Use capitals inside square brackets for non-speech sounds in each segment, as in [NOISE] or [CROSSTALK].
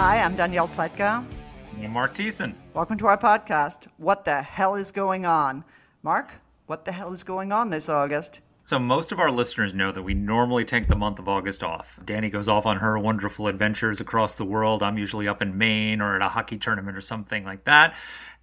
Hi, I'm Danielle Pletka. I'm Mark Thiessen. Welcome to our podcast, What the Hell is Going On? Mark, what the hell is going on this August? So, most of our listeners know that we normally take the month of August off. Danny goes off on her wonderful adventures across the world. I'm usually up in Maine or at a hockey tournament or something like that.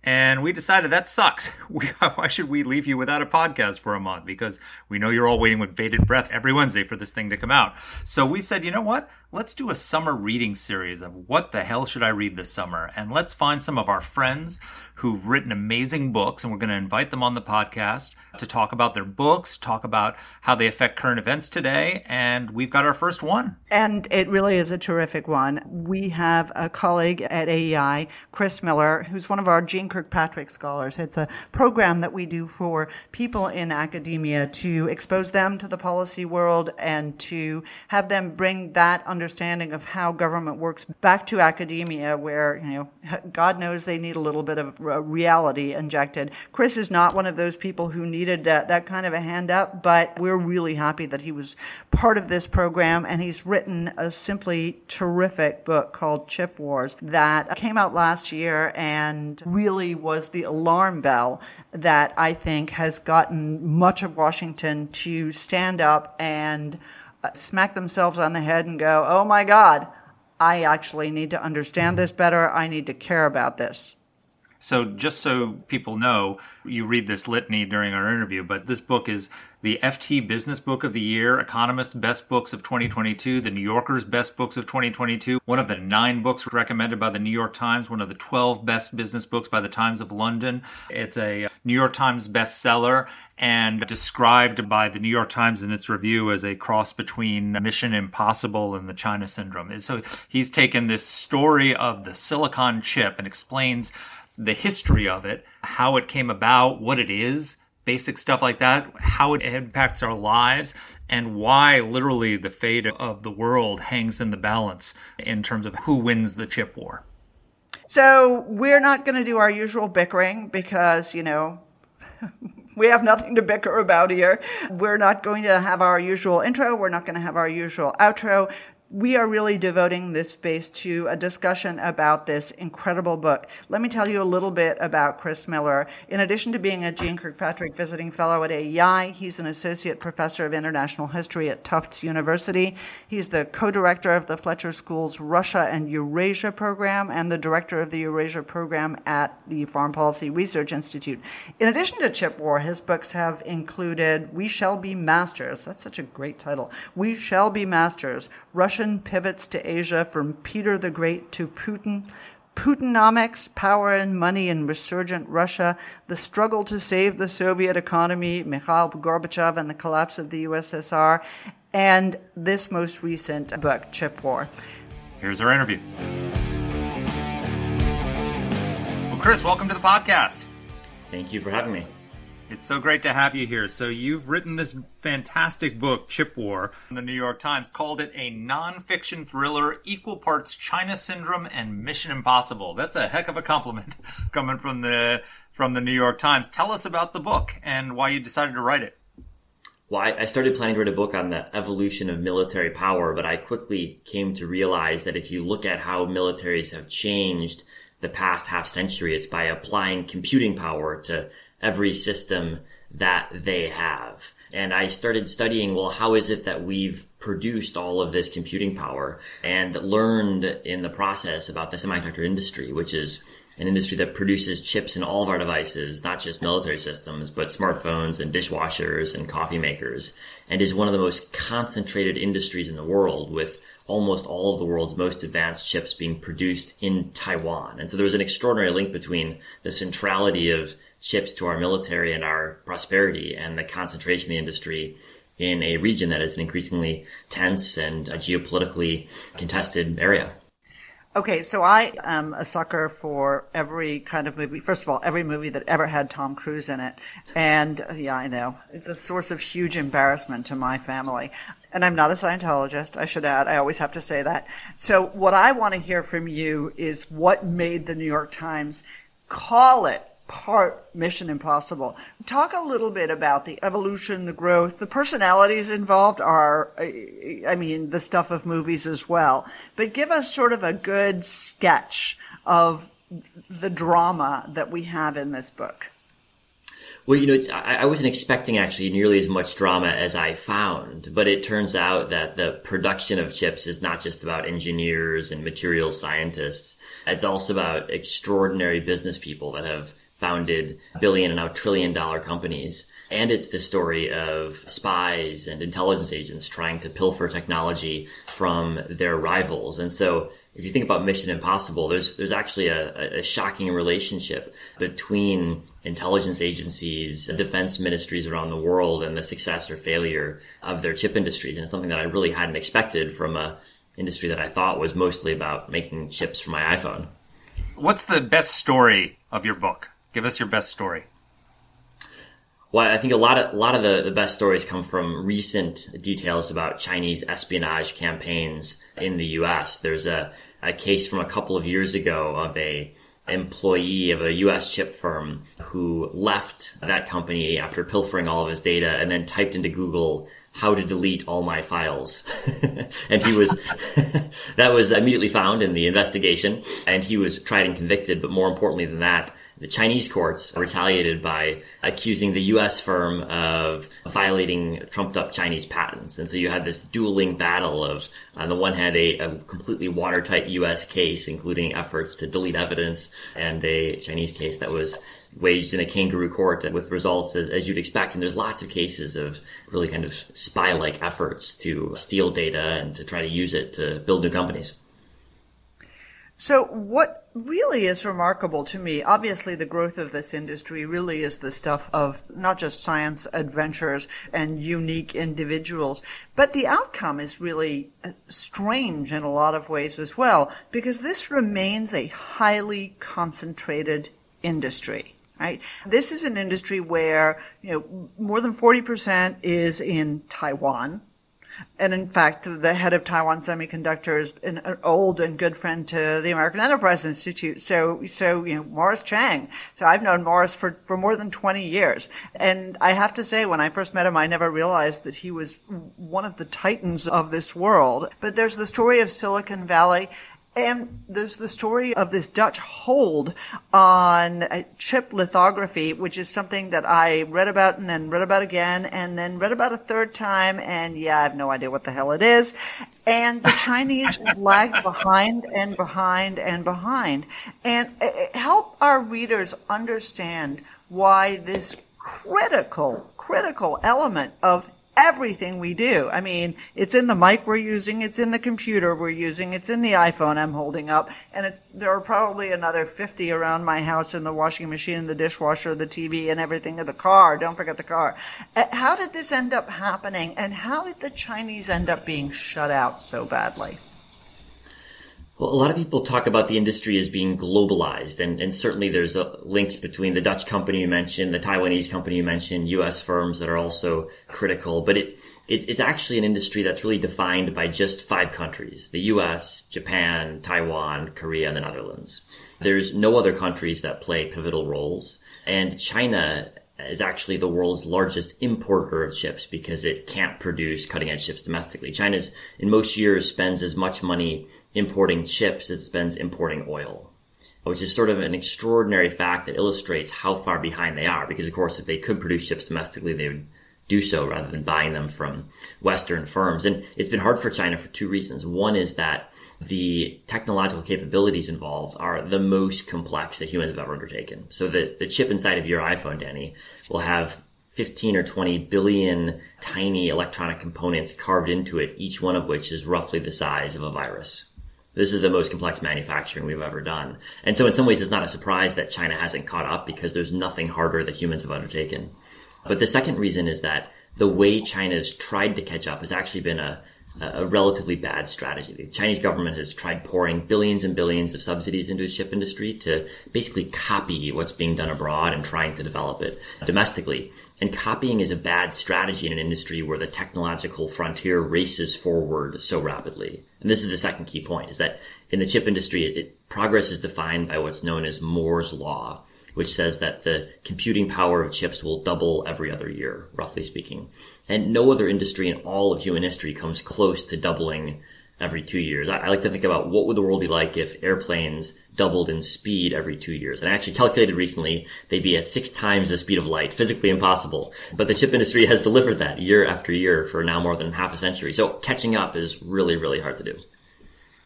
And we decided that sucks. [LAUGHS] We, [LAUGHS] why should we leave you without a podcast for a month? Because we know you're all waiting with bated breath every Wednesday for this thing to come out. So we said, you know what? Let's do a summer reading series of what the hell should I read this summer? And let's find some of our friends who've written amazing books, and we're going to invite them on the podcast to talk about their books, talk about how they affect current events today. And we've got our first one. And it really is a terrific one. We have a colleague at AEI, Chris Miller, who's one of our Jeane Kirkpatrick scholars. It's a program that we do for people in academia to expose them to the policy world and to have them bring that understanding of how government works back to academia, where, you know, God knows they need a little bit of uh, reality injected. Chris is not one of those people who needed that, that kind of a hand up, but we're really happy that he was part of this program and he's written a simply terrific book called Chip Wars that came out last year and really was the alarm bell that I think has gotten much of Washington to stand up and uh, smack themselves on the head and go, oh my God, I actually need to understand this better. I need to care about this. So, just so people know, you read this litany during our interview, but this book is the FT Business Book of the Year, Economist's Best Books of 2022, the New Yorker's Best Books of 2022, one of the nine books recommended by the New York Times, one of the 12 best business books by the Times of London. It's a New York Times bestseller and described by the New York Times in its review as a cross between Mission Impossible and the China Syndrome. So he's taken this story of the silicon chip and explains the history of it, how it came about, what it is, basic stuff like that, how it impacts our lives, and why literally the fate of the world hangs in the balance in terms of who wins the chip war. So we're not going to do our usual bickering because, you know, [LAUGHS] we have nothing to bicker about here. We're not going to have our usual intro. We're not going to have our usual outro we are really devoting this space to a discussion about this incredible book. Let me tell you a little bit about Chris Miller. In addition to being a Jeane Kirkpatrick Visiting Fellow at AEI, he's an Associate Professor of International History at Tufts University. He's the co-director of the Fletcher School's Russia and Eurasia program and the director of the Eurasia program at the Foreign Policy Research Institute. In addition to Chip War, his books have included We Shall Be Masters. That's such a great title. We Shall Be Masters. Russian Russian pivots to Asia from Peter the Great to Putin, Putinomics, power and money in resurgent Russia, the struggle to save the Soviet economy, Mikhail Gorbachev and the collapse of the USSR, and this most recent book, Chip War. Here's our interview. Well, Chris, welcome to the podcast. Thank you for having me. It's so great to have you here. So you've written this fantastic book, Chip War. The New York Times called it a nonfiction thriller, equal parts China Syndrome and Mission Impossible. That's a heck of a compliment [LAUGHS] coming from the from the New York Times. Tell us about the book and why you decided to write it. Well, I, I started planning to write a book on the evolution of military power, but I quickly came to realize that if you look at how militaries have changed the past half century, it's by applying computing power to every system that they have. And I started studying, well, how is it that we've produced all of this computing power and learned in the process about the semiconductor industry, which is an industry that produces chips in all of our devices, not just military systems, but smartphones and dishwashers and coffee makers, and is one of the most concentrated industries in the world with almost all of the world's most advanced chips being produced in Taiwan. And so there was an extraordinary link between the centrality of chips to our military and our prosperity and the concentration of the industry in a region that is an increasingly tense and geopolitically contested area. Okay, so I am a sucker for every kind of movie. First of all, every movie that ever had Tom Cruise in it. And yeah, I know. It's a source of huge embarrassment to my family. And I'm not a Scientologist, I should add. I always have to say that. So what I want to hear from you is what made the New York Times call it part Mission Impossible. Talk a little bit about the evolution, the growth. The personalities involved are, I mean, the stuff of movies as well. But give us sort of a good sketch of the drama that we have in this book. Well, you know, I, I, wasn't expecting actually nearly as much drama as I found, but it turns out that the production of chips is not just about engineers and materials scientists. It's also about extraordinary business people that have founded billion and now trillion dollar companies. And it's the story of spies and intelligence agents trying to pilfer technology from their rivals. And so if you think about Mission Impossible, there's there's actually a, a shocking relationship between intelligence agencies, defense ministries around the world, and the success or failure of their chip industries. And it's something that I really hadn't expected from a industry that I thought was mostly about making chips for my iPhone. What's the best story of your book? Give us your best story. Well, I think a lot of a lot of the, the best stories come from recent details about Chinese espionage campaigns in the U.S. There's a, a case from a couple of years ago of a employee of a U.S. chip firm who left that company after pilfering all of his data and then typed into Google how to delete all my files. [LAUGHS] and he was, [LAUGHS] that was immediately found in the investigation and he was tried and convicted. But more importantly than that, the Chinese courts retaliated by accusing the US firm of violating trumped up Chinese patents. And so you had this dueling battle of, on the one hand, a, a, completely watertight US case, including efforts to delete evidence, and a Chinese case that was waged in a kangaroo court with results as, as you'd expect. And there's lots of cases of really kind of spy-like efforts to steal data and to try to use it to build new companies. So what really is remarkable to me, obviously the growth of this industry really is the stuff of not just science adventures and unique individuals, but the outcome is really uh, strange in a lot of ways as well, because this remains a highly concentrated industry. Right? This is an industry where, you know, more than 40% is in Taiwan, and in fact, the head of Taiwan Semiconductor is an, an, old and good friend to the American Enterprise Institute. So, so, you know, Morris Chang. So I've known Morris for, for more than 20 years. And I have to say, when I first met him, I never realized that he was one of the titans of this world. But there's the story of Silicon Valley and there's the story of this Dutch hold on chip lithography, which is something that I read about and then read about again and then read about a third time. And yeah, I have no idea what the hell it is. And the Chinese [LAUGHS] lagged behind and behind and behind. And eh, eh, help our readers understand why this critical, critical element of everything we do. I mean, it's in the mic we're using, it's in the computer we're using, it's in the iPhone I'm holding up, and it's there are probably another 50 around my house in the washing machine, the dishwasher, the TV, and everything in the car. Don't forget the car. Uh, how did this end up happening, and how did the Chinese end up being shut out so badly? Well, a lot of people talk about the industry as being globalized, and, and certainly there's a, links between the Dutch company you mentioned, the Taiwanese company you mentioned, U.S. firms that are also critical. But it it's, it's actually an industry that's really defined by just five countries: the U.S., Japan, Taiwan, Korea, and the Netherlands. There's no other countries that play pivotal roles, and China is actually the world's largest importer of chips because it can't produce cutting edge chips domestically. China's in most years spends as much money importing chips as it spends importing oil, which is sort of an extraordinary fact that illustrates how far behind they are. Because of course, if they could produce chips domestically, they would do so rather than buying them from Western firms. And it's been hard for China for two reasons. One is that the technological capabilities involved are the most complex that humans have ever undertaken. So the, the chip inside of your iPhone, Danny, will have 15 or 20 billion tiny electronic components carved into it, each one of which is roughly the size of a virus. This is the most complex manufacturing we've ever done. And so in some ways, it's not a surprise that China hasn't caught up because there's nothing harder that humans have undertaken. But the second reason is that the way China's tried to catch up has actually been a, a relatively bad strategy. The Chinese government has tried pouring billions and billions of subsidies into the chip industry to basically copy what's being done abroad and trying to develop it domestically. And copying is a bad strategy in an industry where the technological frontier races forward so rapidly. And this is the second key point is that in the chip industry, it, progress is defined by what's known as Moore's law which says that the computing power of chips will double every other year, roughly speaking. And no other industry in all of human history comes close to doubling every two years. I, I, like to think about what would the world be like if airplanes doubled in speed every two years. And I actually calculated recently they'd be at six times the speed of light, physically impossible. But the chip industry has delivered that year after year for now more than half a century. So catching up is really, really hard to do.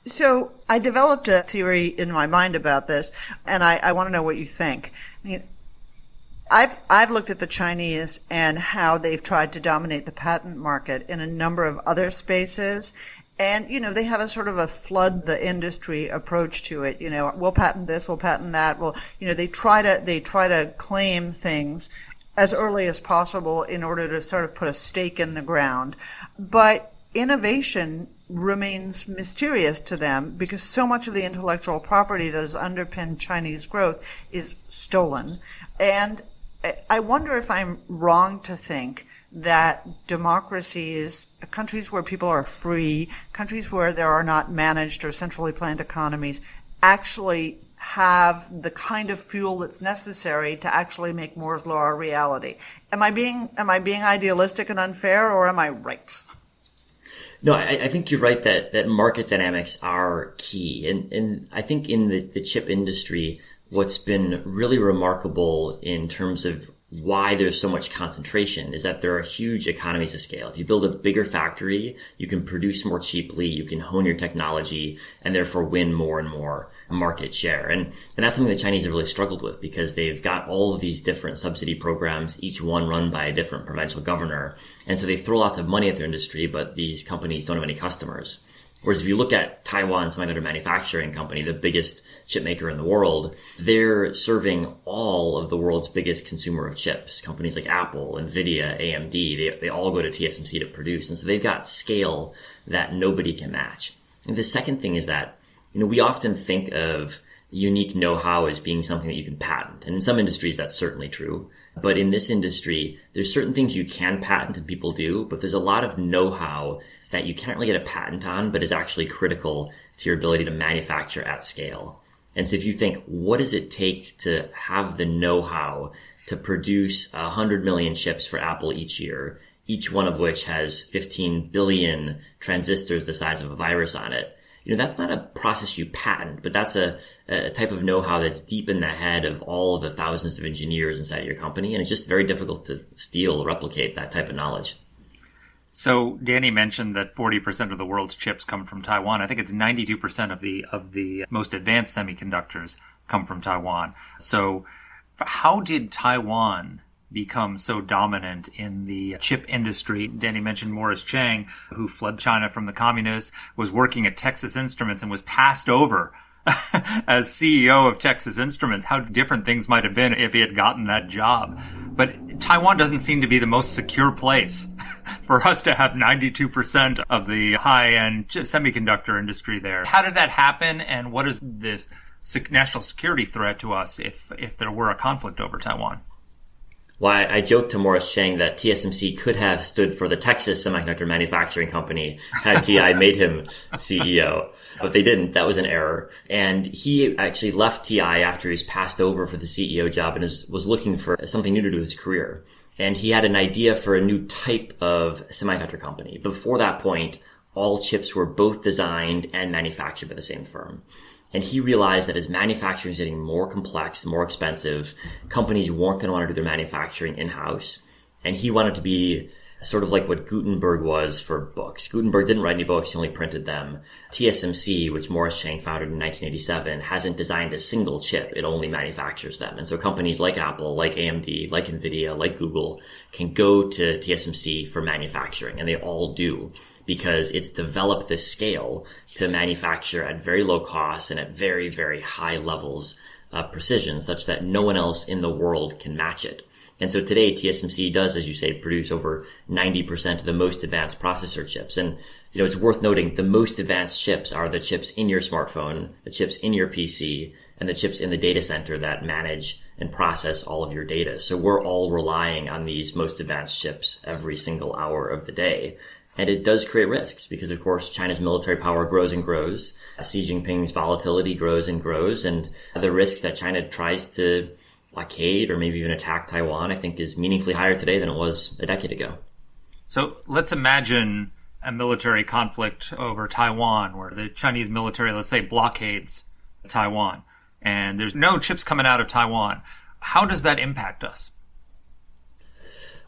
So I developed a theory in my mind about this, and I, I want to know what you think. I mean, I've I've looked at the Chinese and how they've tried to dominate the patent market in a number of other spaces. And, you know, they have a sort of a flood the industry approach to it. You know, we'll patent this, we'll patent that. Well, you know, they try to, they try to claim things as early as possible in order to sort of put a stake in the ground. But innovation remains mysterious to them because so much of the intellectual property that has underpinned Chinese growth is stolen. And I wonder if I'm wrong to think that democracies, countries where people are free, countries where there are not managed or centrally planned economies, actually have the kind of fuel that's necessary to actually make Moore's law a reality. Am I being am I being idealistic and unfair, or am I right? No, I, I, think you're right that, that market dynamics are key. And, and I think in the, the chip industry, what's been really remarkable in terms of why there's so much concentration is that there are huge economies of scale. If you build a bigger factory, you can produce more cheaply, you can hone your technology, and therefore win more and more market share. And, and that's something the Chinese have really struggled with because they've got all of these different subsidy programs, each one run by a different provincial governor. And so they throw lots of money at their industry, but these companies don't have any customers. Whereas if you look at Taiwan Semiconductor Manufacturing Company, the biggest chip maker in the world, they're serving all of the world's biggest consumer of chips. Companies like Apple, Nvidia, AMD, they, they all go to TSMC to produce. And so they've got scale that nobody can match. And the second thing is that, you know, we often think of unique know-how as being something that you can patent. And in some industries, that's certainly true. But in this industry, there's certain things you can patent and people do, but there's a lot of know-how that you can't really get a patent on, but is actually critical to your ability to manufacture at scale. And so if you think, what does it take to have the know-how to produce 100 million chips for Apple each year, each one of which has 15 billion transistors the size of a virus on it? You know, that's not a process you patent, but that's a, a type of know-how that's deep in the head of all of the thousands of engineers inside your company. And it's just very difficult to steal, or replicate that type of knowledge. So Danny mentioned that 40% of the world's chips come from Taiwan. I think it's 92% of the of the most advanced semiconductors come from Taiwan. So how did Taiwan become so dominant in the chip industry? Danny mentioned Morris Chang, who fled China from the communists, was working at Texas Instruments and was passed over [LAUGHS] as CEO of Texas Instruments, how different things might have been if he had gotten that job. But Taiwan doesn't seem to be the most secure place [LAUGHS] for us to have 92% of the high end semiconductor industry there. How did that happen? And what is this national security threat to us if, if there were a conflict over Taiwan? I, I joked to Morris Chang that TSMC could have stood for the Texas Semiconductor Manufacturing Company had TI [LAUGHS] made him CEO, but they didn't. That was an error. And he actually left TI after he was passed over for the CEO job and is, was looking for something new to do with his career. And he had an idea for a new type of semiconductor company. Before that point, all chips were both designed and manufactured by the same firm. And he realized that as manufacturing is getting more complex, more expensive, companies weren't going to want to do their manufacturing in-house. And he wanted to be sort of like what Gutenberg was for books. Gutenberg didn't write any books, he only printed them. TSMC, which Morris Chang founded in 1987, hasn't designed a single chip, it only manufactures them. And so companies like Apple, like AMD, like Nvidia, like Google can go to TSMC for manufacturing, and they all do because it's developed this scale to manufacture at very low cost and at very, very high levels of precision such that no one else in the world can match it. And so today TSMC does, as you say, produce over 90% of the most advanced processor chips. And, you know, it's worth noting the most advanced chips are the chips in your smartphone, the chips in your PC, and the chips in the data center that manage and process all of your data. So we're all relying on these most advanced chips every single hour of the day. And it does create risks because, of course, China's military power grows and grows. Xi Jinping's volatility grows and grows. And the risk that China tries to blockade or maybe even attack Taiwan, I think is meaningfully higher today than it was a decade ago. So let's imagine a military conflict over Taiwan where the Chinese military, let's say, blockades Taiwan and there's no chips coming out of Taiwan. How does that impact us?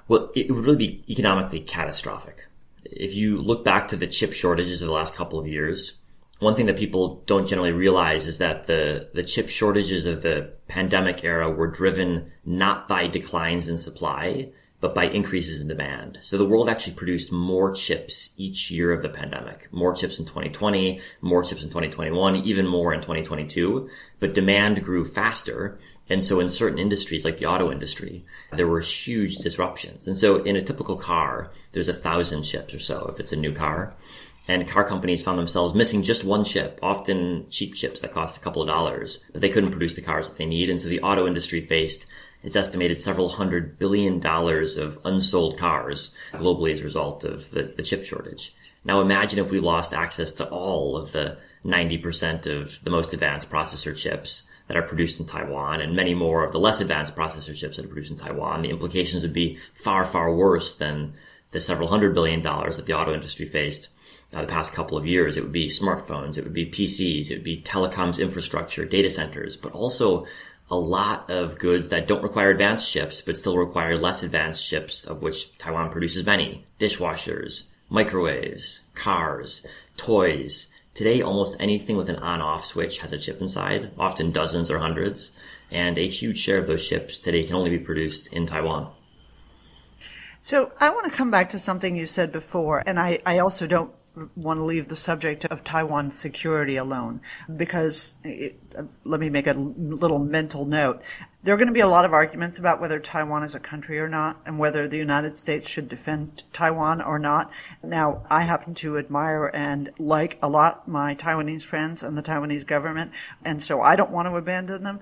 Well, it would really be economically catastrophic. If you look back to the chip shortages of the last couple of years, one thing that people don't generally realize is that the, the chip shortages of the pandemic era were driven not by declines in supply, but by increases in demand. So the world actually produced more chips each year of the pandemic. More chips in 2020, more chips in 2021, even more in 2022. But demand grew faster. And so in certain industries, like the auto industry, there were huge disruptions. And so in a typical car, there's a thousand chips or so if it's a new car. And car companies found themselves missing just one chip, often cheap chips that cost a couple of dollars, but they couldn't produce the cars that they need. And so the auto industry faced it's estimated several hundred billion dollars of unsold cars globally as a result of the, the chip shortage. Now imagine if we lost access to all of the 90% of the most advanced processor chips that are produced in Taiwan and many more of the less advanced processor chips that are produced in Taiwan. The implications would be far, far worse than the several hundred billion dollars that the auto industry faced uh, the past couple of years. It would be smartphones, it would be PCs, it would be telecoms infrastructure, data centers, but also a lot of goods that don't require advanced chips, but still require less advanced chips, of which Taiwan produces many. Dishwashers, microwaves, cars, toys. Today, almost anything with an on-off switch has a chip inside, often dozens or hundreds, and a huge share of those chips today can only be produced in Taiwan. So I want to come back to something you said before, and I, I also don't want to leave the subject of Taiwan's security alone because it, let me make a little mental note. There are going to be a lot of arguments about whether Taiwan is a country or not and whether the United States should defend Taiwan or not. Now, I happen to admire and like a lot my Taiwanese friends and the Taiwanese government, and so I don't want to abandon them.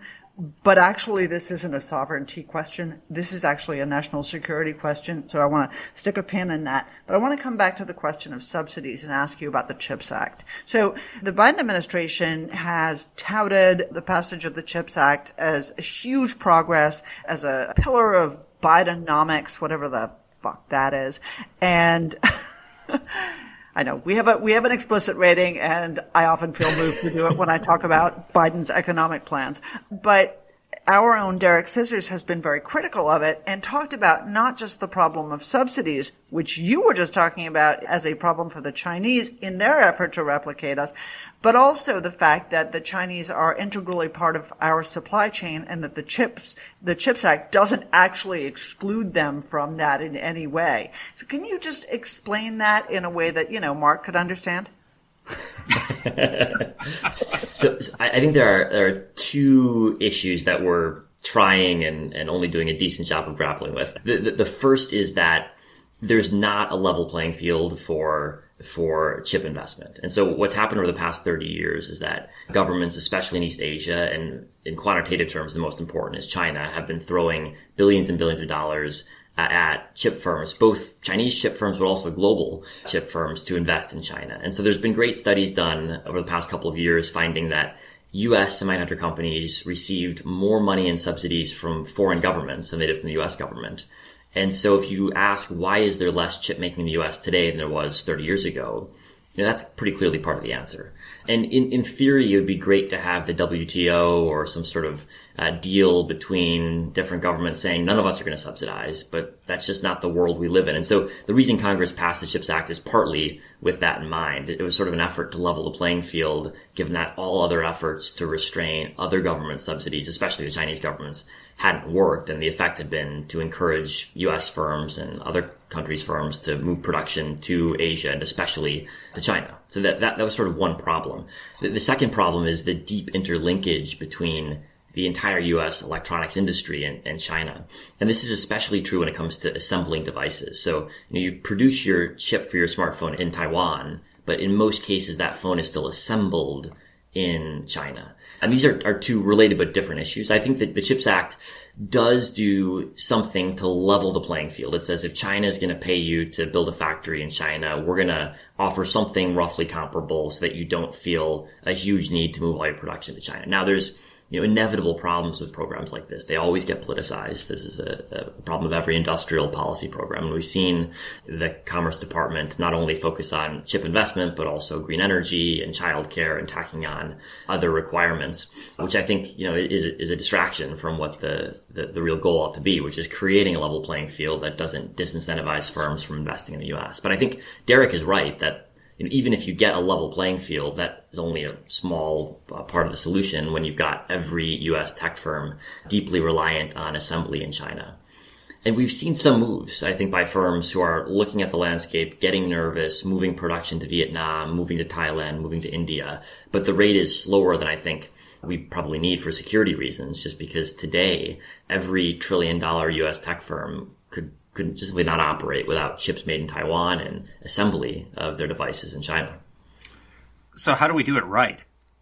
But actually, this isn't a sovereignty question. This is actually a national security question. So I want to stick a pin in that. But I want to come back to the question of subsidies and ask you about the CHIPS Act. So the Biden administration has touted the passage of the CHIPS Act as a huge progress, as a pillar of Bidenomics, whatever the fuck that is. And [LAUGHS] I know we have a we have an explicit rating, and I often feel moved to do it when I talk about [LAUGHS] Biden's economic plans. But our own Derek Scissors has been very critical of it and talked about not just the problem of subsidies, which you were just talking about as a problem for the Chinese in their effort to replicate us, but also the fact that the Chinese are integrally part of our supply chain and that the chips, the CHIPS Act doesn't actually exclude them from that in any way. So can you just explain that in a way that, you know, Mark could understand? So, so, I think there are, there are two issues that we're trying and, and only doing a decent job of grappling with. The, the, the first is that there's not a level playing field for for chip investment. And so what's happened over the past 30 years is that governments, especially in East Asia and in quantitative terms, the most important is China, have been throwing billions and billions of dollars at chip firms, both Chinese chip firms, but also global chip firms to invest in China. And so there's been great studies done over the past couple of years finding that U.S. semiconductor companies received more money in subsidies from foreign governments than they did from the U.S. government. And so if you ask why is there less chip making in the U.S. today than there was 30 years ago, know, that's pretty clearly part of the answer. And in, in theory, it would be great to have the WTO or some sort of uh, deal between different governments saying none of us are going to subsidize, but that's just not the world we live in. And so the reason Congress passed the CHIPS Act is partly with that in mind. It was sort of an effort to level the playing field, given that all other efforts to restrain other government subsidies, especially the Chinese governments, hadn't worked. And the effect had been to encourage U.S. firms and other countries' firms to move production to Asia and especially to China. So that, that, that was sort of one problem. The, the second problem is the deep interlinkage between the entire US electronics industry and, in, China. And this is especially true when it comes to assembling devices. So you, know, you produce your chip for your smartphone in Taiwan, but in most cases that phone is still assembled in China. And these are, are two related but different issues. I think that the CHIPS Act does do something to level the playing field. It says if China is going to pay you to build a factory in China, we're going to offer something roughly comparable so that you don't feel a huge need to move all your production to China. Now there's you know, inevitable problems with programs like this. They always get politicized. This is a, a, problem of every industrial policy program. And we've seen the Commerce Department not only focus on chip investment, but also green energy and childcare and tacking on other requirements, which I think, you know, is, is a distraction from what the, the, the real goal ought to be, which is creating a level playing field that doesn't disincentivize firms from investing in the U.S. But I think Derek is right that you know, even if you get a level playing field, that is only a small uh, part of the solution when you've got every U.S. tech firm deeply reliant on assembly in China. And we've seen some moves, I think, by firms who are looking at the landscape, getting nervous, moving production to Vietnam, moving to Thailand, moving to India. But the rate is slower than I think we probably need for security reasons, just because today every trillion dollar US tech firm could just simply not operate without chips made in Taiwan and assembly of their devices in China. So, how do we do it right?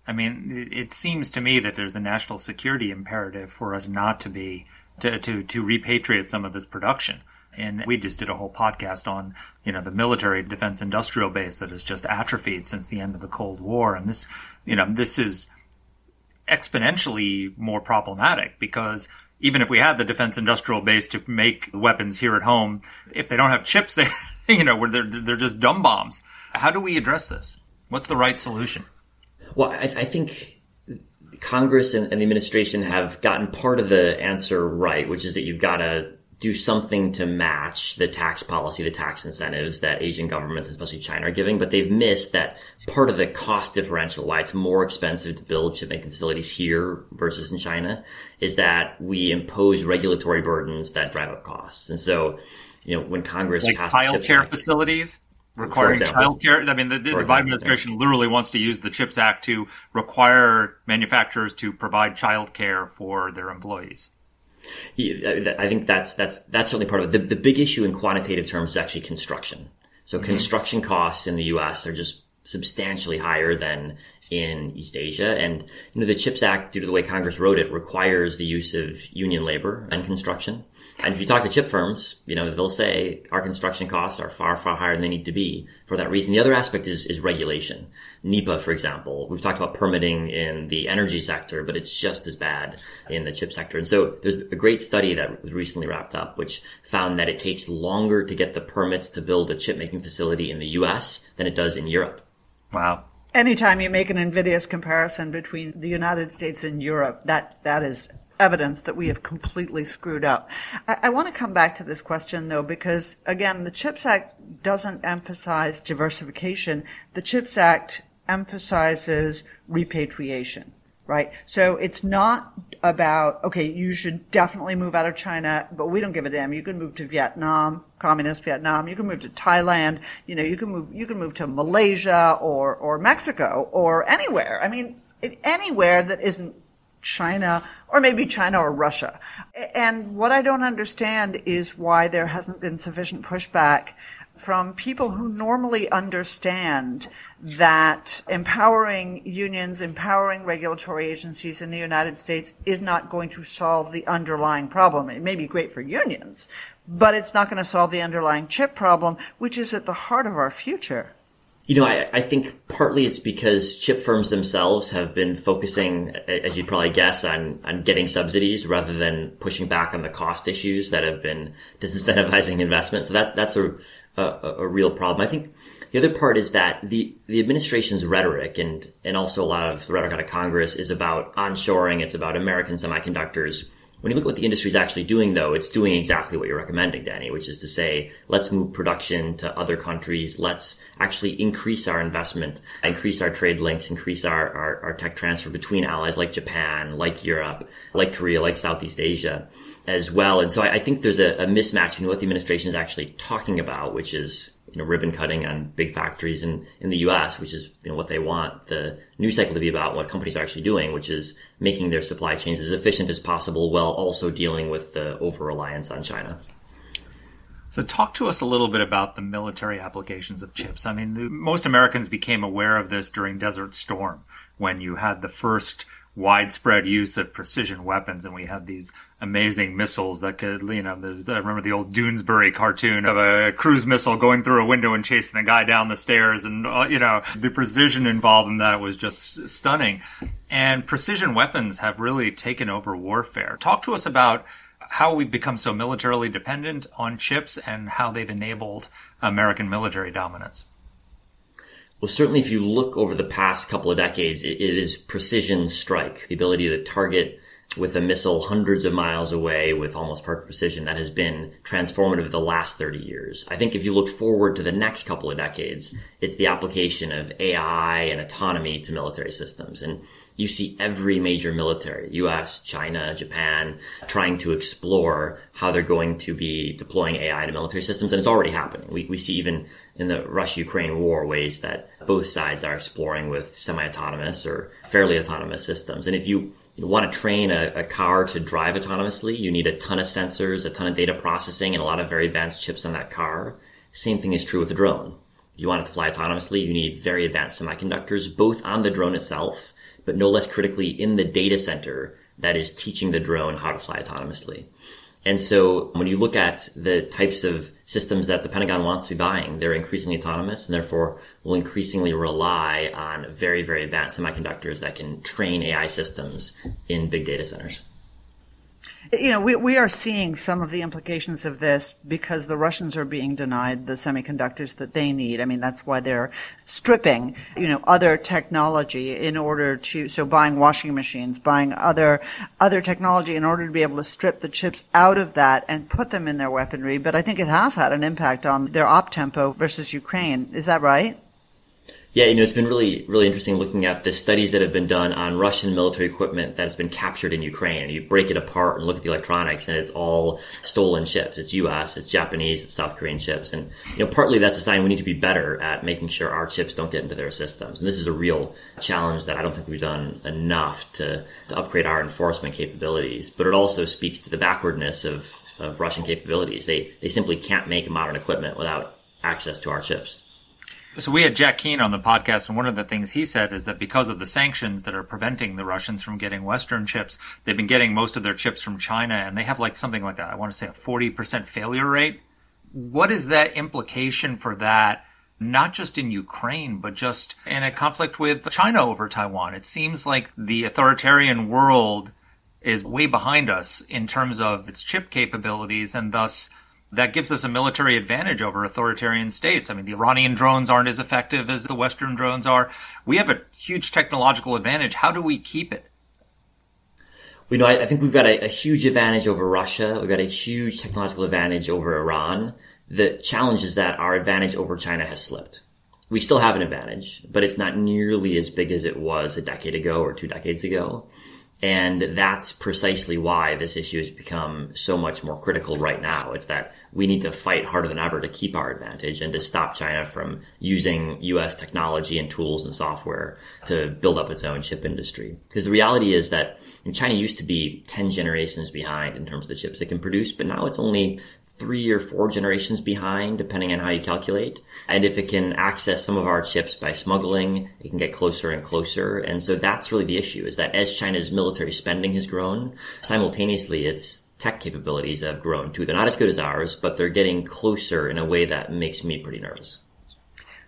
I mean, it seems to me that there's a national security imperative for us not to be to to, to repatriate some of this production. And we just did a whole podcast on, you know, the military defense industrial base that has just atrophied since the end of the Cold War. And this, you know, this is exponentially more problematic because even if we had the defense industrial base to make weapons here at home, if they don't have chips, [LAUGHS] they, you know, they're, they're just dumb bombs. How do we address this? What's the right solution? Well, I, I think Congress and, and, the administration have gotten part of the answer right, which is that you've got to do something to match the tax policy, the tax incentives that Asian governments, especially China, are giving. But they've missed that part of the cost differential, why it's more expensive to build chip making facilities here versus in China, is that we impose regulatory burdens that drive up costs. And so, you know, when Congress like passed child care facilities requiring child care. I mean, the, the Biden administration yeah. literally wants to use the CHIPS Act to require manufacturers to provide child care for their employees. I think that's that's that's certainly part of it. The, the big issue in quantitative terms is actually construction. So mm-hmm. construction costs in the U.S. are just substantially higher than in East Asia. And, you know, the CHIPS Act, due to the way Congress wrote it, requires the use of union labor and construction. And if you talk to chip firms, you know, they'll say our construction costs are far, far higher than they need to be for that reason. The other aspect is, is regulation. NEPA, for example, we've talked about permitting in the energy sector, but it's just as bad in the chip sector. And so there's a great study that was recently wrapped up, which found that it takes longer to get the permits to build a chip making facility in the US than it does in Europe. Wow anytime you make an invidious comparison between the United States and Europe, that, that is evidence that we have completely screwed up. I, I want to come back to this question though, because again, the CHIPS Act doesn't emphasize diversification. The CHIPS Act emphasizes repatriation right? So it's not about, okay, you should definitely move out of China, but we don't give a damn. You can move to Vietnam, communist Vietnam. You can move to Thailand. You know, you can move, you can move to Malaysia or, or Mexico or anywhere. I mean, anywhere that isn't China or maybe China or Russia. And what I don't understand is why there hasn't been sufficient pushback from people who normally understand that empowering unions, empowering regulatory agencies in the United States is not going to solve the underlying problem. It may be great for unions, but it's not going to solve the underlying chip problem, which is at the heart of our future. You know, I, I, think partly it's because chip firms themselves have been focusing, as you'd probably guess, on, on getting subsidies rather than pushing back on the cost issues that have been [LAUGHS] disincentivizing investment. So that, that's a, a, a real problem. I think the other part is that the, the administration's rhetoric and, and also a lot of the rhetoric out of Congress is about onshoring. It's about American semiconductors. When you look at what the industry is actually doing, though, it's doing exactly what you're recommending, Danny, which is to say, let's move production to other countries. Let's actually increase our investment, increase our trade links, increase our, our, our tech transfer between allies like Japan, like Europe, like Korea, like Southeast Asia as well. And so I, I think there's a, a mismatch between what the administration is actually talking about, which is you know, ribbon cutting on big factories in, in the US, which is, you know, what they want the news cycle to be about, what companies are actually doing, which is making their supply chains as efficient as possible while also dealing with the over reliance on China. So, talk to us a little bit about the military applications of chips. I mean, the, most Americans became aware of this during Desert Storm when you had the first widespread use of precision weapons, and we had these amazing missiles that could, you know, I remember the old Doonesbury cartoon of a cruise missile going through a window and chasing a guy down the stairs, and uh, you know, the precision involved in that was just stunning. And precision weapons have really taken over warfare. Talk to us about how we've become so militarily dependent on chips and how they've enabled American military dominance. Well, certainly if you look over the past couple of decades, it, it is precision strike, the ability to target with a missile hundreds of miles away with almost perfect precision that has been transformative the last 30 years. I think if you look forward to the next couple of decades, it's the application of AI and autonomy to military systems. And you see every major military, US, China, Japan, trying to explore how they're going to be deploying AI to military systems. And it's already happening. We, we see even in the Russia-Ukraine war ways that both sides are exploring with semi-autonomous or fairly autonomous systems. And if you, you want to train a, a car to drive autonomously, you need a ton of sensors, a ton of data processing, and a lot of very advanced chips on that car. Same thing is true with a drone. If you want it to fly autonomously, you need very advanced semiconductors, both on the drone itself but no less critically in the data center that is teaching the drone how to fly autonomously. And so when you look at the types of systems that the Pentagon wants to be buying, they're increasingly autonomous and therefore will increasingly rely on very, very advanced semiconductors that can train AI systems in big data centers. You know, we, we are seeing some of the implications of this because the Russians are being denied the semiconductors that they need. I mean, that's why they're stripping, you know, other technology in order to, so buying washing machines, buying other, other technology in order to be able to strip the chips out of that and put them in their weaponry. But I think it has had an impact on their op tempo versus Ukraine. Is that right? Yeah, you know, it's been really, really interesting looking at the studies that have been done on Russian military equipment that has been captured in Ukraine. And you break it apart and look at the electronics and it's all stolen chips. It's US, it's Japanese, it's South Korean chips. And, you know, partly that's a sign we need to be better at making sure our chips don't get into their systems. And this is a real challenge that I don't think we've done enough to, to upgrade our enforcement capabilities. But it also speaks to the backwardness of, of Russian capabilities. They, they simply can't make modern equipment without access to our chips. So we had Jack Keane on the podcast, and one of the things he said is that because of the sanctions that are preventing the Russians from getting Western chips, they've been getting most of their chips from China, and they have like something like a, I want to say a forty percent failure rate. What is that implication for that? Not just in Ukraine, but just in a conflict with China over Taiwan. It seems like the authoritarian world is way behind us in terms of its chip capabilities, and thus that gives us a military advantage over authoritarian states. I mean, the Iranian drones aren't as effective as the Western drones are. We have a huge technological advantage. How do we keep it? We know, I, I think we've got a, a, huge advantage over Russia. We've got a huge technological advantage over Iran. The challenge is that our advantage over China has slipped. We still have an advantage, but it's not nearly as big as it was a decade ago or two decades ago. And that's precisely why this issue has become so much more critical right now. It's that we need to fight harder than ever to keep our advantage and to stop China from using US technology and tools and software to build up its own chip industry. Because the reality is that China used to be 10 generations behind in terms of the chips it can produce, but now it's only three or four generations behind, depending on how you calculate. And if it can access some of our chips by smuggling, it can get closer and closer. And so that's really the issue is that as China's military spending has grown, simultaneously its tech capabilities have grown too. They're not as good as ours, but they're getting closer in a way that makes me pretty nervous.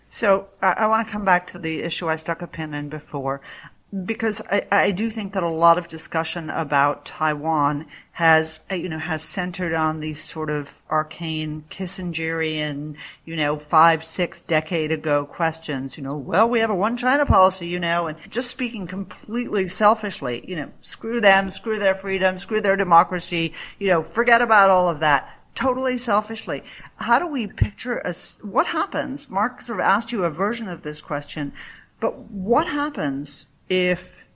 So I, want to come back to the issue I stuck a pin in before because I, I, do think that a lot of discussion about Taiwan has, you know, has centered on these sort of arcane Kissingerian, you know, five, six decade ago questions, you know, well, we have a one China policy, you know, and just speaking completely selfishly, you know, screw them, screw their freedom, screw their democracy, you know, forget about all of that totally selfishly. How do we picture a, what happens? Mark sort of asked you a version of this question, but what happens if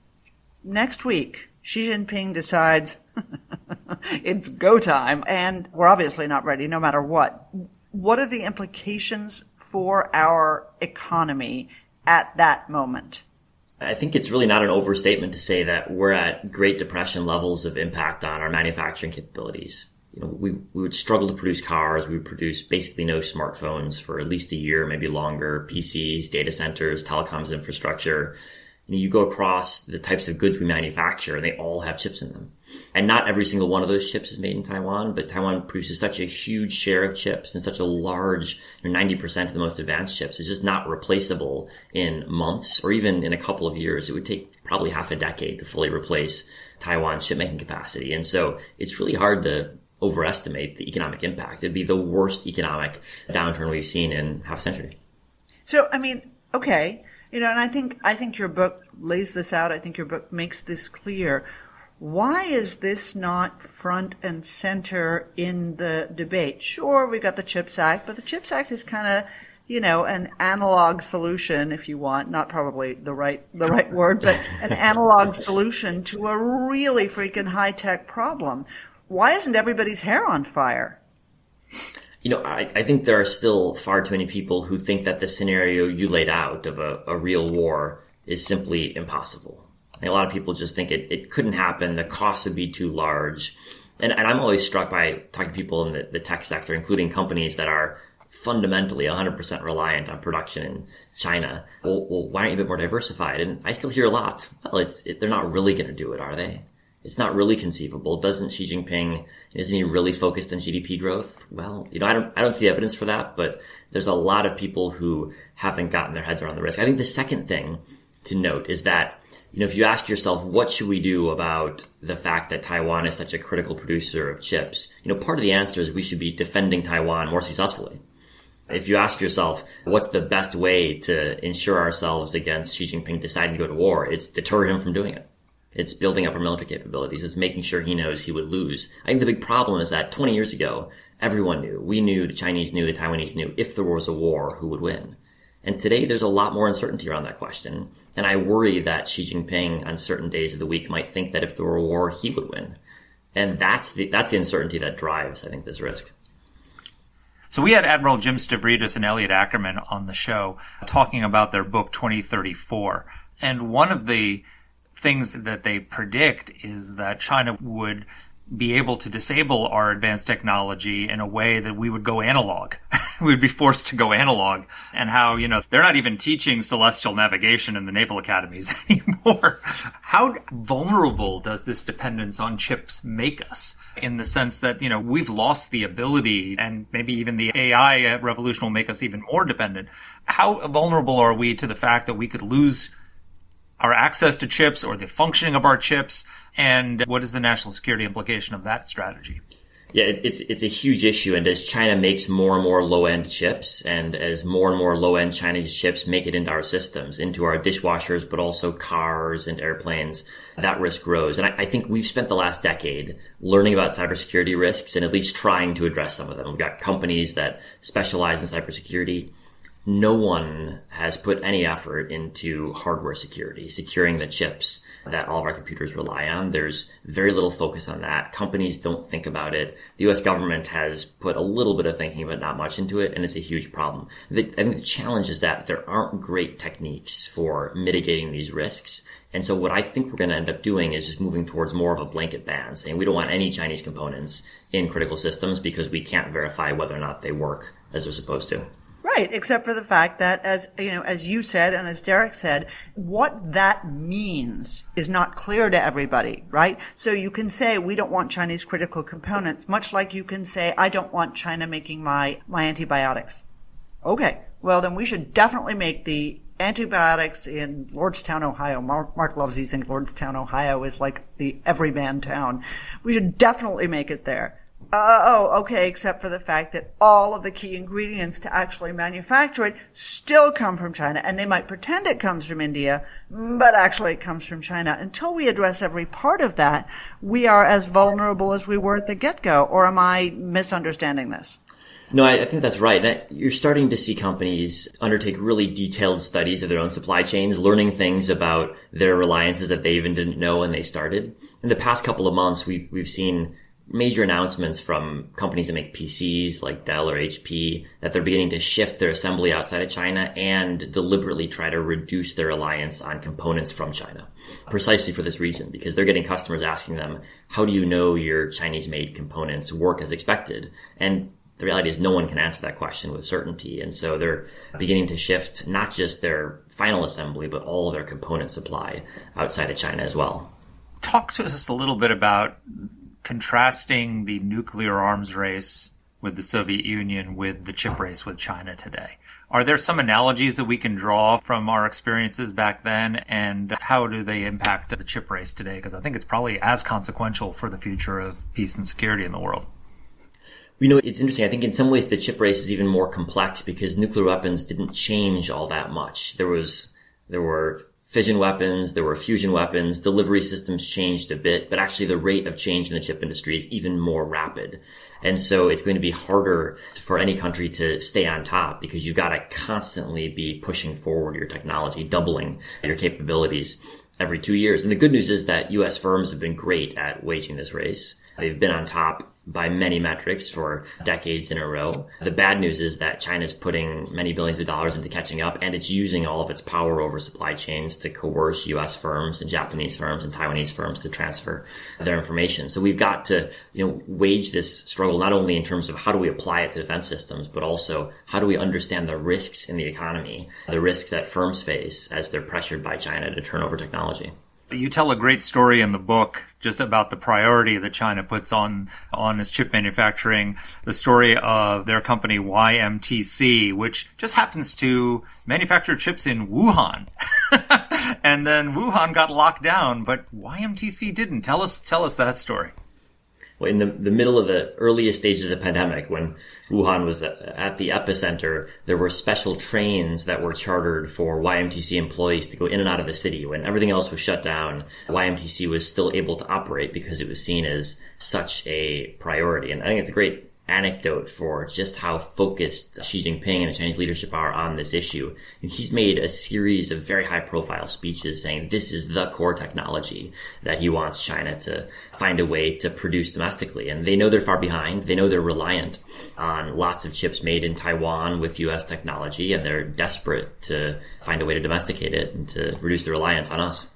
next week Xi Jinping decides [LAUGHS] it's go time and we're obviously not ready no matter what, what are the implications for our economy at that moment? I think it's really not an overstatement to say that we're at Great Depression levels of impact on our manufacturing capabilities. You know, we, we would struggle to produce cars. We would produce basically no smartphones for at least a year, maybe longer, PCs, data centers, telecoms infrastructure you, know, you go across the types of goods we manufacture and they all have chips in them. And not every single one of those chips is made in Taiwan, but Taiwan produces such a huge share of chips and such a large, you know, 90% of the most advanced chips is just not replaceable in months or even in a couple of years. It would take probably half a decade to fully replace Taiwan's chip making capacity. And so it's really hard to overestimate the economic impact. It'd be the worst economic downturn we've seen in half a century. So, I mean, okay. You know, and I think I think your book lays this out. I think your book makes this clear. Why is this not front and center in the debate? Sure, we've got the CHIPS Act, but the CHIPS Act is kind of you know, an analog solution, if you want, not probably the right the right [LAUGHS] word, but an analog solution to a really freaking high tech problem. Why isn't everybody's hair on fire? You know, I, I think there are still far too many people who think that the scenario you laid out of a, a real war is simply impossible. a lot of people just think it, it couldn't happen. The cost would be too large. And, and I'm always struck by talking to people in the, the tech sector, including companies that are fundamentally 100% reliant on production in China. Well, well, why aren't you a bit more diversified? And I still hear a lot. Well, it's, it, they're not really going to do it, are they? It's not really conceivable. Doesn't Xi Jinping, isn't he really focused on GDP growth? Well, you know, I don't, I don't see evidence for that, but there's a lot of people who haven't gotten their heads around the risk. I think the second thing to note is that, you know, if you ask yourself, what should we do about the fact that Taiwan is such a critical producer of chips? You know, part of the answer is we should be defending Taiwan more successfully. If you ask yourself, what's the best way to ensure ourselves against Xi Jinping deciding to go to war? It's deter him from doing it. It's building up our military capabilities. It's making sure he knows he would lose. I think the big problem is that 20 years ago, everyone knew. We knew, the Chinese knew, the Taiwanese knew, if there was a war, who would win. And today there's a lot more uncertainty around that question. And I worry that Xi Jinping on certain days of the week might think that if there were a war, he would win. And that's the, that's the uncertainty that drives, I think, this risk. So we had Admiral Jim Stavridis and Elliot Ackerman on the show talking about their book 2034. And one of the things that they predict is that China would be able to disable our advanced technology in a way that we would go analog. [LAUGHS] we would be forced to go analog and how, you know, they're not even teaching celestial navigation in the naval academies [LAUGHS] anymore. how vulnerable does this dependence on chips make us? In the sense that, you know, we've lost the ability and maybe even the AI revolution will make us even more dependent. How vulnerable are we to the fact that we could lose our access to chips or the functioning of our chips? And what is the national security implication of that strategy? Yeah, it's, it's, it's a huge issue. And as China makes more and more low end chips and as more and more low end Chinese chips make it into our systems, into our dishwashers, but also cars and airplanes, that risk grows. And I, I think we've spent the last decade learning about cybersecurity risks and at least trying to address some of them. We've got companies that specialize in cybersecurity no one has put any effort into hardware security, securing the chips that all of our computers rely on. There's very little focus on that. Companies don't think about it. The US government has put a little bit of thinking, but not much into it, and it's a huge problem. The, I think the challenge is that there aren't great techniques for mitigating these risks. And so what I think we're going to end up doing is just moving towards more of a blanket ban, saying we don't want any Chinese components in critical systems because we can't verify whether or not they work as they're supposed to. Right, except for the fact that, as you know, as you said and as Derek said, what that means is not clear to everybody, right? So you can say we don't want Chinese critical components, much like you can say I don't want China making my my antibiotics. Okay, well then we should definitely make the antibiotics in Lordstown, Ohio. Marc, Marc loves using Lordstown, Ohio is like the everyman town. We should definitely make it there. Uh, oh, okay, except for the fact that all of the key ingredients to actually manufacture it still come from China. And they might pretend it comes from India, but actually it comes from China. Until we address every part of that, we are as vulnerable as we were at the get-go. Or am I misunderstanding this? No, I, think that's right. You're starting to see companies undertake really detailed studies of their own supply chains, learning things about their reliances that they even didn't know when they started. In the past couple of months, we've, we've seen major announcements from companies that make PCs like Dell or HP that they're beginning to shift their assembly outside of China and deliberately try to reduce their reliance on components from China. Precisely for this reason, because they're getting customers asking them, how do you know your Chinese made components work as expected? And the reality is no one can answer that question with certainty. And so they're beginning to shift not just their final assembly, but all their component supply outside of China as well. Talk to us a little bit about contrasting the nuclear arms race with the Soviet Union with the chip race with China today. Are there some analogies that we can draw from our experiences back then and how do they impact the chip race today? Because I think it's probably as consequential for the future of peace and security in the world. You know, it's interesting. I think in some ways the chip race is even more complex because nuclear weapons didn't change all that much. There was, there were fission weapons, there were fusion weapons, delivery systems changed a bit, but actually the rate of change in the chip industry is even more rapid. And so it's going to be harder for any country to stay on top because you've got to constantly be pushing forward your technology, doubling your capabilities every two years. And the good news is that US firms have been great at waging this race. They've been on top by many metrics for decades in a row. The bad news is that China's putting many billions of dollars into catching up and it's using all of its power over supply chains to coerce US firms and Japanese firms and Taiwanese firms to transfer their information. So we've got to, you know, wage this struggle not only in terms of how do we apply it to defense systems, but also how do we understand the risks in the economy, the risks that firms face as they're pressured by China to turn over technology. You tell a great story in the book just about the priority that China puts on on its chip manufacturing. The story of their company YMTC, which just happens to manufacture chips in Wuhan. [LAUGHS] and then Wuhan got locked down, but YMTC didn't. Tell us tell us that story in the, the middle of the earliest stages of the pandemic, when Wuhan was at the epicenter, there were special trains that were chartered for YMTC employees to go in and out of the city. When everything else was shut down, YMTC was still able to operate because it was seen as such a priority. And I think it's a great anecdote for just how focused Xi Jinping and the Chinese leadership are on this issue. And he's made a series of very high profile speeches saying this is the core technology that he wants China to find a way to produce domestically. And they know they're far behind. They know they're reliant on lots of chips made in Taiwan with US technology and they're desperate to find a way to domesticate it and to reduce the reliance on us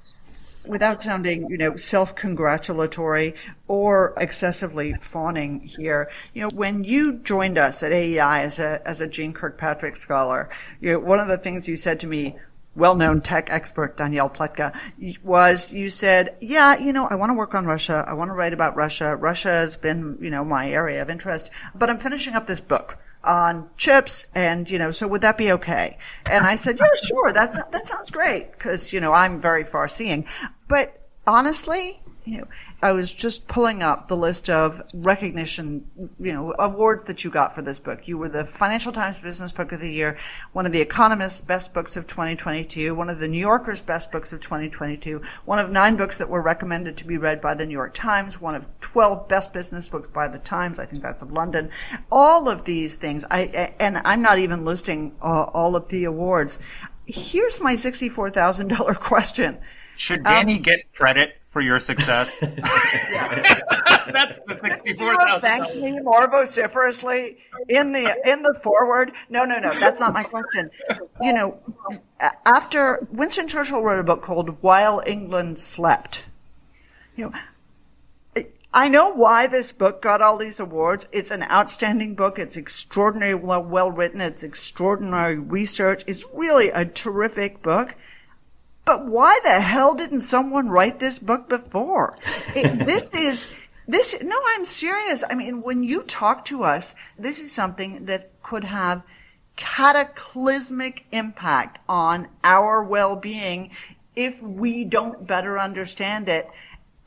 without sounding, you know, self-congratulatory or excessively fawning here, you know, when you joined us at AEI as a as a Jeane Kirkpatrick scholar, you know, one of the things you said to me well-known tech expert Danielle Pletka was you said, yeah, you know, I want to work on Russia. I want to write about Russia. Russia has been, you know, my area of interest, but I'm finishing up this book on chips and you know so would that be okay and i said yeah sure that's that sounds great because you know i'm very far seeing but honestly you know, I was just pulling up the list of recognition, you know, awards that you got for this book. You were the Financial Times Business Book of the Year, one of the Economist's Best Books of 2022, one of the New Yorker's Best Books of 2022, one of nine books that were recommended to be read by the New York Times, one of 12 Best Business Books by the Times. I think that's of London. All of these things, I, and I'm not even listing all of the awards. Here's my $64,000 [LAUGHS] question. Should Danny um, get credit for your success. [LAUGHS] [LAUGHS] That's the sixty-four thousand. Thank me more vociferously in the in the foreword. No, no, no. That's not my question. You know, after Winston Churchill wrote a book called "While England Slept," you know. I know why this book got all these awards. It's an outstanding book. It's extraordinarily well, well written. It's extraordinary research. It's really a terrific book. But why the hell didn't someone write this book before? It, [LAUGHS] this is, this, no, I'm serious. I mean, when you talk to us, this is something that could have cataclysmic impact on our well-being if we don't better understand it.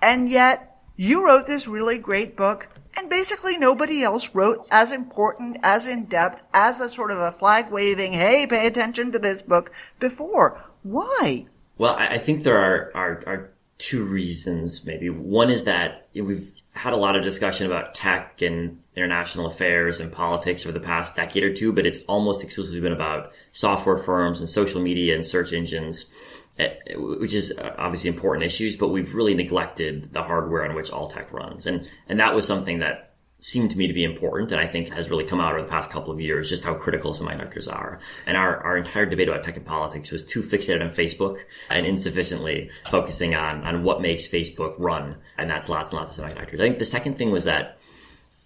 And yet, you wrote this really great book and basically nobody else wrote as important, as in depth, as a sort of a flag waving, hey, pay attention to this book before. Why? Well, I think there are, are, are two reasons maybe. One is that we've had a lot of discussion about tech and international affairs and politics over the past decade or two, but it's almost exclusively been about software firms and social media and search engines. eh, which is uh, obviously important issues, but we've really neglected the hardware on which all tech runs. And, and that was something that seemed to me to be important and I think has really come out over the past couple of years, just how critical semiconductors are. And our, our entire debate about tech and politics was too fixated on Facebook and insufficiently focusing on, on what makes Facebook run. And that's lots and lots of semiconductors. I think the second thing was that,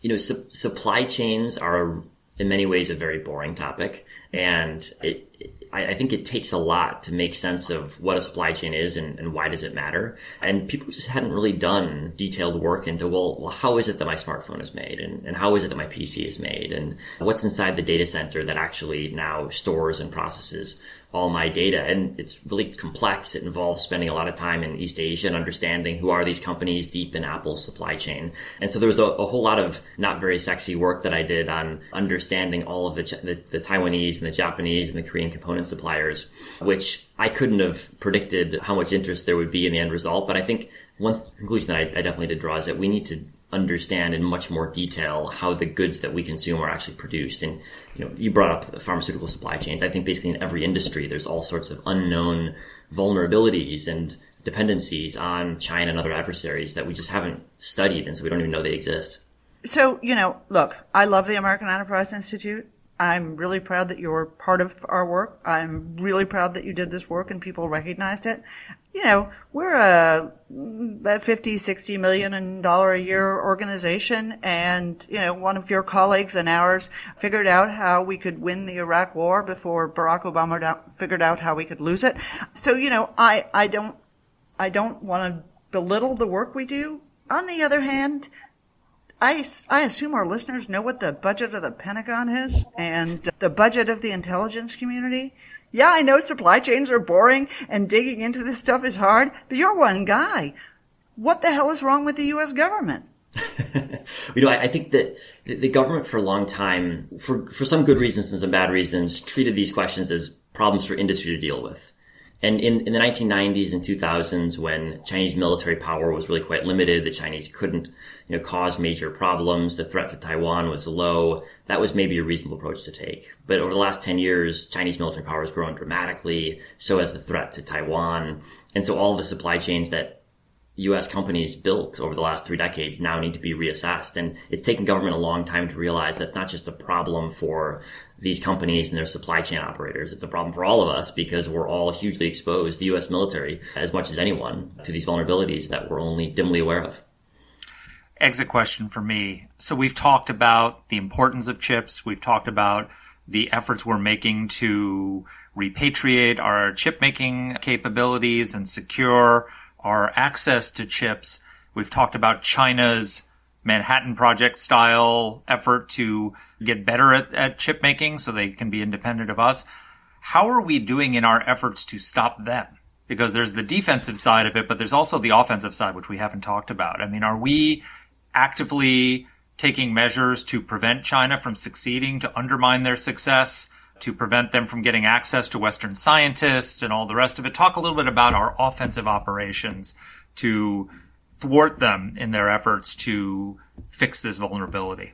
you know, su- supply chains are in many ways a very boring topic. And it, I, I, think it takes a lot to make sense of what a supply chain is and, and, why does it matter. And people just hadn't really done detailed work into, well, well how is it that my smartphone is made? And, and how is it that my PC is made? And what's inside the data center that actually now stores and processes all my data. And it's really complex. It involves spending a lot of time in East Asia and understanding who are these companies deep in Apple's supply chain. And so there was a, a whole lot of not very sexy work that I did on understanding all of the, the, the Taiwanese and the Japanese and the Korean component suppliers, which I couldn't have predicted how much interest there would be in the end result. But I think one conclusion that I, I definitely did draw is that we need to understand in much more detail how the goods that we consume are actually produced. And you know, you brought up the pharmaceutical supply chains. I think basically in every industry, there's all sorts of unknown vulnerabilities and dependencies on China and other adversaries that we just haven't studied, and so we don't even know they exist. So, you know, look, I love the American Enterprise Institute. I'm really proud that you're part of our work. I'm really proud that you did this work and people recognized it. You know, we're a, a 50, 60 million dollar a year organization and, you know, one of your colleagues and ours figured out how we could win the Iraq war before Barack Obama figured out how we could lose it. So, you know, I, I don't, I don't want to belittle the work we do. On the other hand, I, I assume our listeners know what the budget of the Pentagon is and the budget of the intelligence community. Yeah, I know supply chains are boring and digging into this stuff is hard, but you're one guy. What the hell is wrong with the U.S. government? [LAUGHS] you know, I, I, think that the government for a long time, for, for some good reasons and some bad reasons, treated these questions as problems for industry to deal with. And in, in the 1990s and 2000s, when Chinese military power was really quite limited, the Chinese couldn't, you know, cause major problems. The threat to Taiwan was low. That was maybe a reasonable approach to take. But over the last 10 years, Chinese military power has grown dramatically. So has the threat to Taiwan. And so all the supply chains that U.S. companies built over the last three decades now need to be reassessed. And it's taken government a long time to realize that's not just a problem for these companies and their supply chain operators. It's a problem for all of us because we're all hugely exposed, the U.S. military, as much as anyone, to these vulnerabilities that we're only dimly aware of. Exit question for me. So we've talked about the importance of chips. We've talked about the efforts we're making to repatriate our chip making capabilities and secure our access to chips. We've talked about China's Manhattan Project style effort to get better at, at chip making so they can be independent of us. How are we doing in our efforts to stop them? Because there's the defensive side of it, but there's also the offensive side, which we haven't talked about. I mean, are we actively taking measures to prevent China from succeeding, to undermine their success, to prevent them from getting access to Western scientists and all the rest of it? Talk a little bit about our offensive operations to thwart them in their efforts to fix this vulnerability.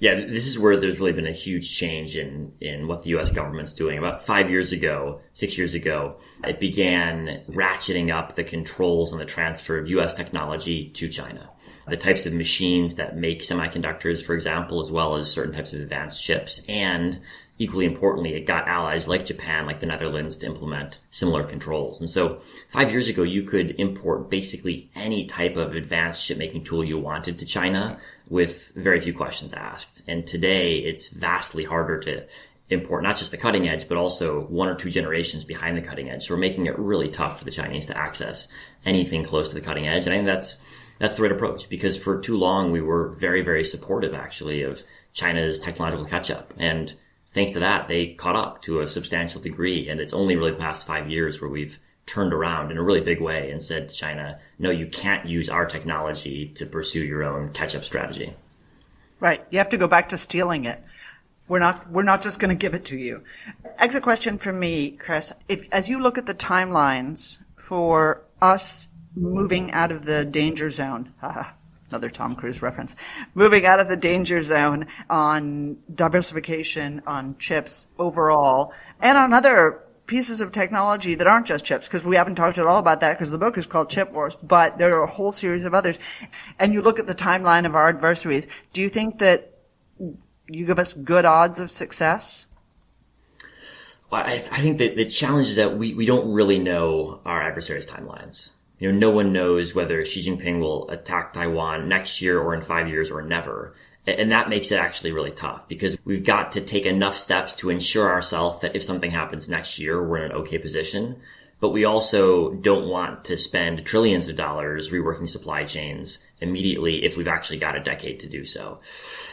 Yeah, this is where there's really been a huge change in, in what the US government's doing. About five years ago, six years ago, it began ratcheting up the controls on the transfer of US technology to China. The types of machines that make semiconductors, for example, as well as certain types of advanced chips and equally importantly, it got allies like Japan, like the Netherlands to implement similar controls. And so five years ago, you could import basically any type of advanced chip making tool you wanted to China with very few questions asked. And today it's vastly harder to import not just the cutting edge, but also one or two generations behind the cutting edge. So we're making it really tough for the Chinese to access anything close to the cutting edge. And I think that's, that's the right approach because for too long we were very, very supportive actually of China's technological catch up. And thanks to that, they caught up to a substantial degree. And it's only really the past five years where we've turned around in a really big way and said to China, no, you can't use our technology to pursue your own catch up strategy. Right. You have to go back to stealing it. We're not, we're not just going to give it to you. Exit question from me, Chris. If, as you look at the timelines for us moving out of the danger zone, [LAUGHS] another Tom Cruise reference, moving out of the danger zone on diversification, on chips overall, and on other pieces of technology that aren't just chips, because we haven't talked at all about that because the book is called Chip Wars, but there are a whole series of others. And you look at the timeline of our adversaries. Do you think that you give us good odds of success? Well, I, I think that the challenge is that we, we don't really know our adversaries' timelines. You know, no one knows whether Xi Jinping will attack Taiwan next year or in five years or never. And that makes it actually really tough because we've got to take enough steps to ensure ourselves that if something happens next year, we're in an okay position. But we also don't want to spend trillions of dollars reworking supply chains immediately if we've actually got a decade to do so.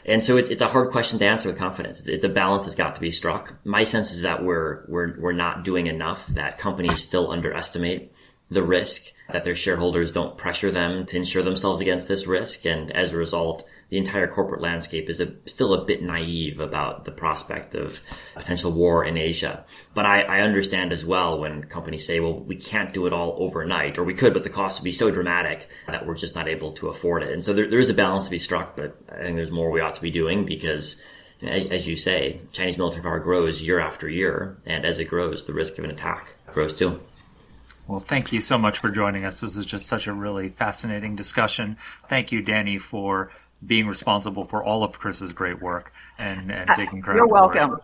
And so it's, it's a hard question to answer with confidence. It's, it's a balance that's got to be struck. My sense is that we're, we're, we're not doing enough, that companies still underestimate the risk, that their shareholders don't pressure them to insure themselves against this risk. And as a result, the entire corporate landscape is a, still a bit naive about the prospect of potential war in Asia. But I, I understand as well when companies say, well, we can't do it all overnight, or we could, but the cost would be so dramatic that we're just not able to afford it. And so there, there is a balance to be struck, but I think there's more we ought to be doing because as you say, Chinese military power grows year after year, and as it grows, the risk of an attack grows too. Well, thank you so much for joining us. This is just such a really fascinating discussion. Thank you, Danny, for being responsible for all of Chris's great work and, and taking credit. You're welcome.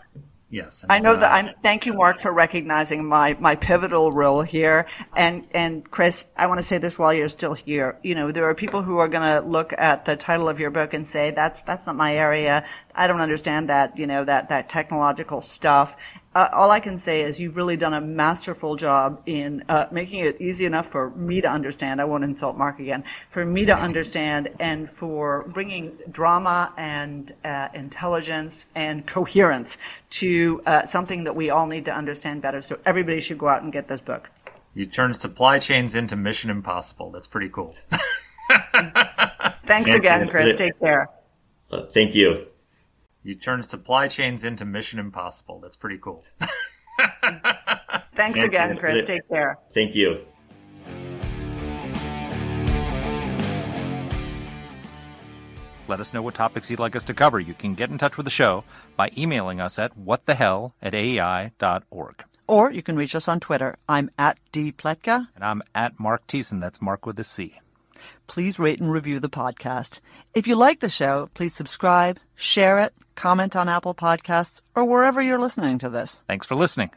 Yes. I know uh, that I'm, thank you, Marc, for recognizing my, my pivotal role here. And, and Chris, I want to say this while you're still here. You know, there are people who are going to look at the title of your book and say, that's, that's not my area. I don't understand that, you know, that, that technological stuff uh, all I can say is you've really done a masterful job in uh, making it easy enough for me to understand. I won't insult Marc again. For me to understand and for bringing drama and uh, intelligence and coherence to uh, something that we all need to understand better. So everybody should go out and get this book. You turned supply chains into Mission Impossible. That's pretty cool. Thanks again, Chris. Take care. Uh, thank you. You turn supply chains into Mission Impossible. That's pretty cool. [LAUGHS] Thanks again, Chris. Take care. Thank you. Let us know what topics you'd like us to cover. You can get in touch with the show by emailing us at whatthehell at aei.org. Or you can reach us on Twitter. I'm at dpletka. And I'm at Marc Thiessen. That's Marc with a C. Please rate and review the podcast. If you like the show, please subscribe, share it, comment on Apple Podcasts, or wherever you're listening to this. Thanks for listening.